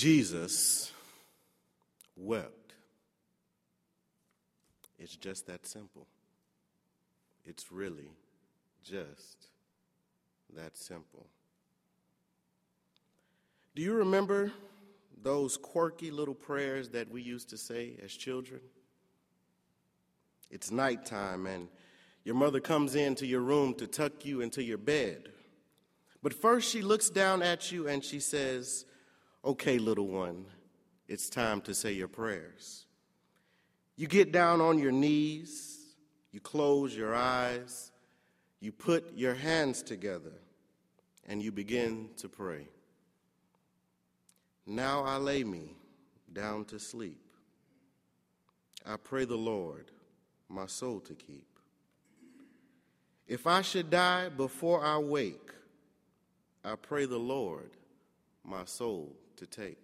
Jesus wept. It's just that simple. It's really just that simple. Do you remember those quirky little prayers that we used to say as children? It's nighttime and your mother comes into your room to tuck you into your bed. But first, she looks down at you and she says, Okay, little one, it's time to say your prayers. You get down on your knees, you close your eyes, you put your hands together, and you begin to pray. Now I lay me down to sleep. I pray the Lord my soul to keep. If I should die before I wake, I pray the Lord my soul to take.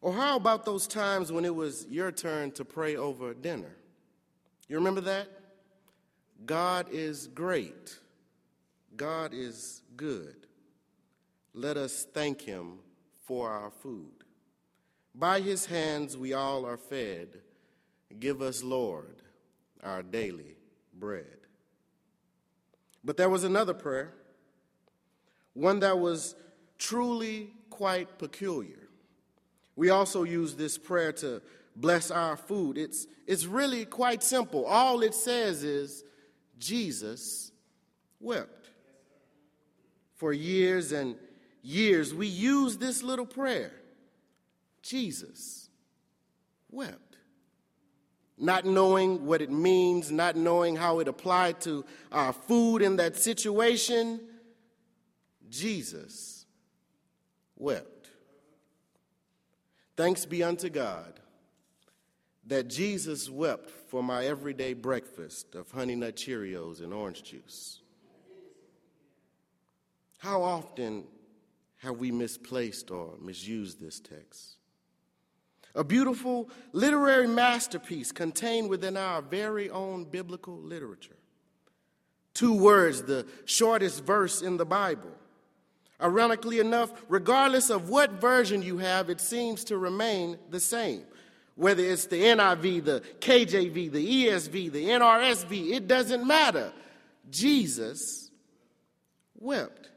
Or how about those times when it was your turn to pray over dinner? You remember that? God is great. God is good. Let us thank him for our food. By his hands we all are fed. Give us, Lord, our daily bread. But there was another prayer, one that was truly quite peculiar. We also use this prayer to bless our food. It's, it's really quite simple. All it says is, Jesus wept. For years and years, we use this little prayer Jesus wept. Not knowing what it means, not knowing how it applied to our food in that situation, Jesus wept. Thanks be unto God that Jesus wept for my everyday breakfast of Honey Nut Cheerios and orange juice. How often have we misplaced or misused this text? A beautiful literary masterpiece contained within our very own biblical literature. Two words, the shortest verse in the Bible. Ironically enough, regardless of what version you have, it seems to remain the same. Whether it's the NIV, the KJV, the ESV, the NRSV, it doesn't matter. Jesus wept.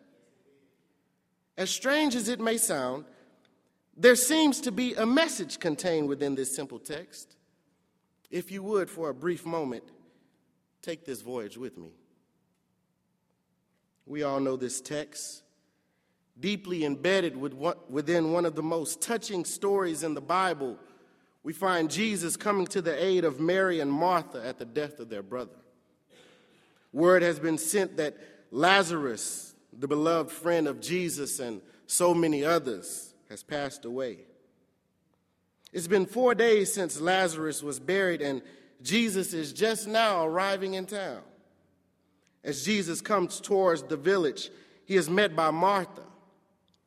As strange as it may sound, there seems to be a message contained within this simple text. If you would, for a brief moment, take this voyage with me. We all know this text, deeply embedded within one of the most touching stories in the Bible. We find Jesus coming to the aid of Mary and Martha at the death of their brother. Word has been sent that Lazarus, the beloved friend of Jesus and so many others, has passed away. It's been four days since Lazarus was buried, and Jesus is just now arriving in town. As Jesus comes towards the village, he is met by Martha,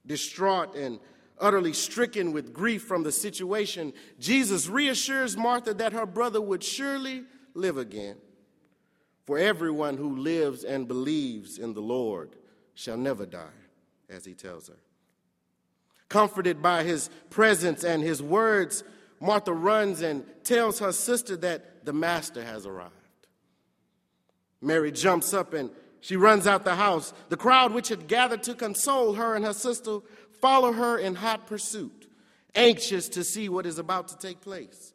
distraught and utterly stricken with grief from the situation. Jesus reassures Martha that her brother would surely live again. For everyone who lives and believes in the Lord shall never die, as he tells her. Comforted by his presence and his words, Martha runs and tells her sister that the master has arrived. Mary jumps up and she runs out the house. The crowd, which had gathered to console her and her sister, follow her in hot pursuit, anxious to see what is about to take place.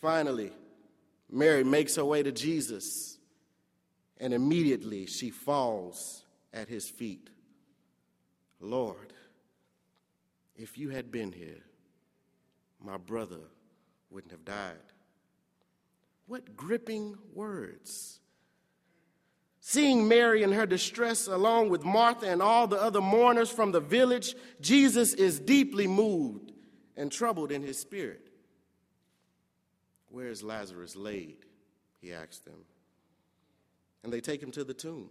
Finally, Mary makes her way to Jesus, and immediately she falls at his feet. Lord, if you had been here, my brother wouldn't have died. What gripping words. Seeing Mary in her distress, along with Martha and all the other mourners from the village, Jesus is deeply moved and troubled in his spirit. Where is Lazarus laid? He asked them. And they take him to the tomb.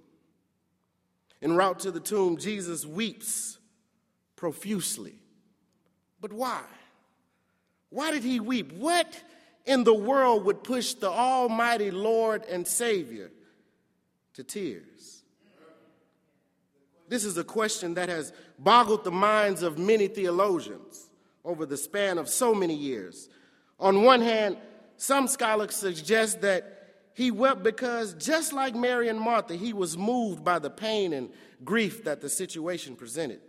En route to the tomb, Jesus weeps profusely. But why? Why did he weep? What in the world would push the Almighty Lord and Savior to tears? This is a question that has boggled the minds of many theologians over the span of so many years. On one hand, some scholars suggest that he wept because, just like Mary and Martha, he was moved by the pain and grief that the situation presented.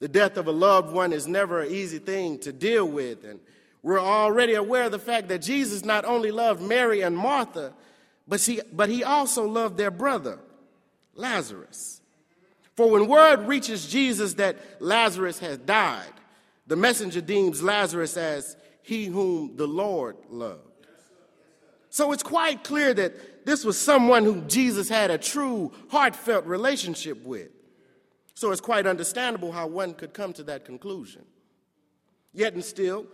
The death of a loved one is never an easy thing to deal with, and we're already aware of the fact that Jesus not only loved Mary and Martha, but he, but he also loved their brother, Lazarus. For when word reaches Jesus that Lazarus has died, the messenger deems Lazarus as he whom the Lord loved. So it's quite clear that this was someone who Jesus had a true, heartfelt relationship with. So it's quite understandable how one could come to that conclusion. Yet and still,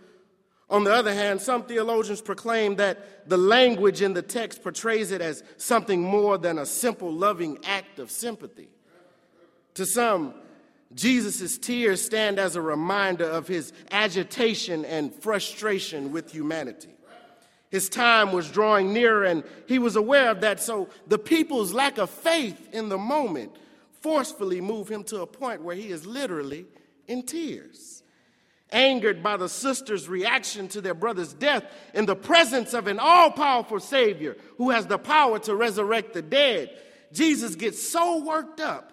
on the other hand, some theologians proclaim that the language in the text portrays it as something more than a simple loving act of sympathy. To some, Jesus' tears stand as a reminder of his agitation and frustration with humanity. His time was drawing nearer, and he was aware of that. So the people's lack of faith in the moment forcefully moved him to a point where he is literally in tears. Angered by the sisters' reaction to their brother's death in the presence of an all powerful Savior who has the power to resurrect the dead, Jesus gets so worked up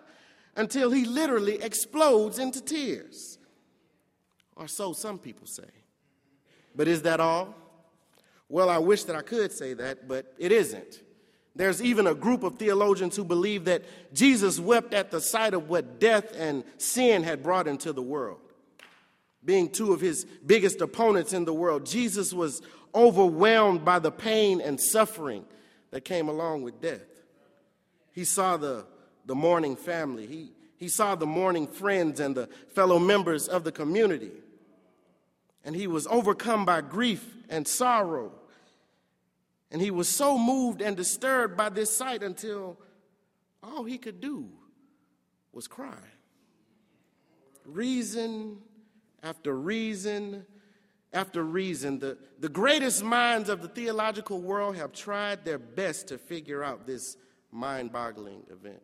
until he literally explodes into tears. Or so some people say. But is that all? Well, I wish that I could say that, but it isn't. There's even a group of theologians who believe that Jesus wept at the sight of what death and sin had brought into the world. Being two of his biggest opponents in the world, Jesus was overwhelmed by the pain and suffering that came along with death. He saw the, the mourning family, he, he saw the mourning friends and the fellow members of the community and he was overcome by grief and sorrow. And he was so moved and disturbed by this sight until all he could do was cry. Reason after reason after reason, the, the greatest minds of the theological world have tried their best to figure out this mind boggling event.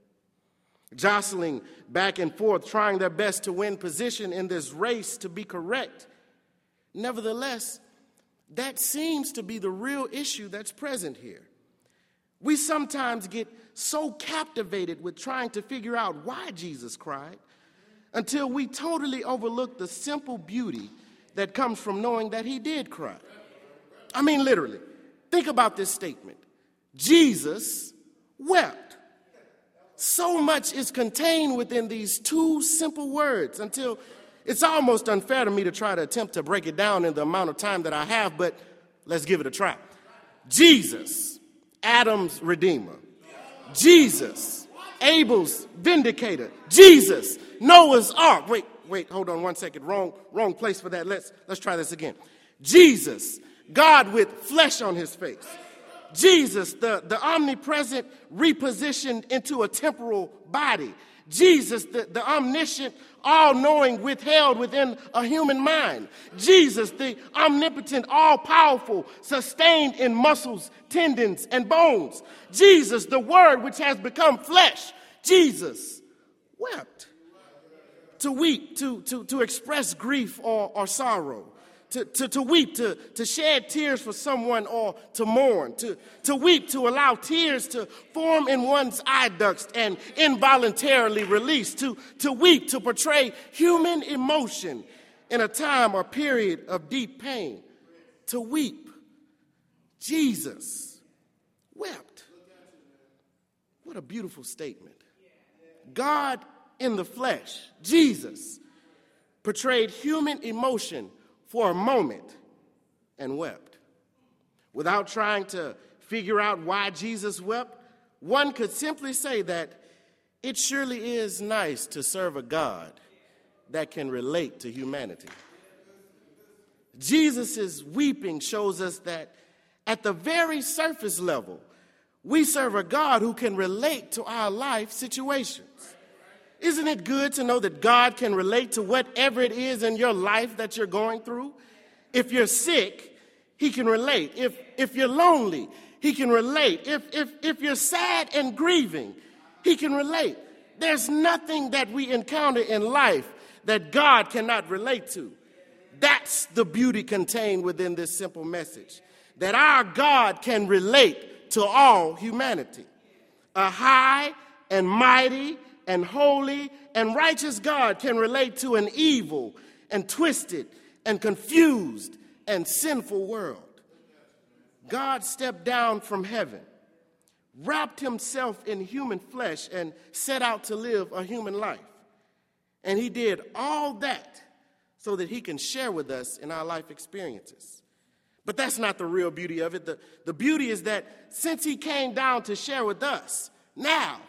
Jostling back and forth, trying their best to win position in this race to be correct Nevertheless, that seems to be the real issue that's present here. We sometimes get so captivated with trying to figure out why Jesus cried until we totally overlook the simple beauty that comes from knowing that he did cry. I mean, literally, think about this statement Jesus wept. So much is contained within these two simple words until it's almost unfair to me to try to attempt to break it down in the amount of time that I have, but let's give it a try. Jesus, Adam's Redeemer. Jesus, Abel's Vindicator. Jesus, Noah's Ark. Wait, wait, hold on one second. Wrong, wrong place for that. Let's, let's try this again. Jesus, God with flesh on his face. Jesus, the, the omnipresent repositioned into a temporal body. Jesus, the, the omniscient, all knowing, withheld within a human mind. Jesus, the omnipotent, all powerful, sustained in muscles, tendons, and bones. Jesus, the Word which has become flesh. Jesus wept. To weep, to, to, to express grief or, or sorrow to, to, to weep, to, to shed tears for someone or to mourn, to, to weep, to allow tears to form in one's eye ducts and involuntarily release, to, to weep, to portray human emotion in a time or period of deep pain, to weep. Jesus wept. What a beautiful statement. God in the flesh, Jesus, portrayed human emotion for a moment and wept. Without trying to figure out why Jesus wept, one could simply say that it surely is nice to serve a God that can relate to humanity. Jesus' weeping shows us that at the very surface level, we serve a God who can relate to our life situations. Isn't it good to know that God can relate to whatever it is in your life that you're going through? If you're sick, He can relate. If, if you're lonely, He can relate. If, if, if you're sad and grieving, He can relate. there's nothing that we encounter in life that God cannot relate to. That's the beauty contained within this simple message that our God can relate to all humanity. A high and mighty and holy and righteous God can relate to an evil and twisted and confused and sinful world. God stepped down from heaven, wrapped himself in human flesh, and set out to live a human life. And he did all that so that he can share with us in our life experiences. But that's not the real beauty of it. The, the beauty is that since he came down to share with us, now,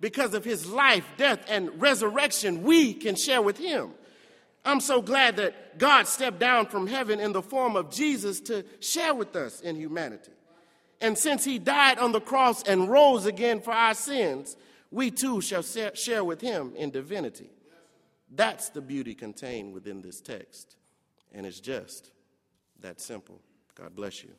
because of his life, death, and resurrection, we can share with him. I'm so glad that God stepped down from heaven in the form of Jesus to share with us in humanity. And since he died on the cross and rose again for our sins, we too shall share with him in divinity. That's the beauty contained within this text. And it's just that simple. God bless you.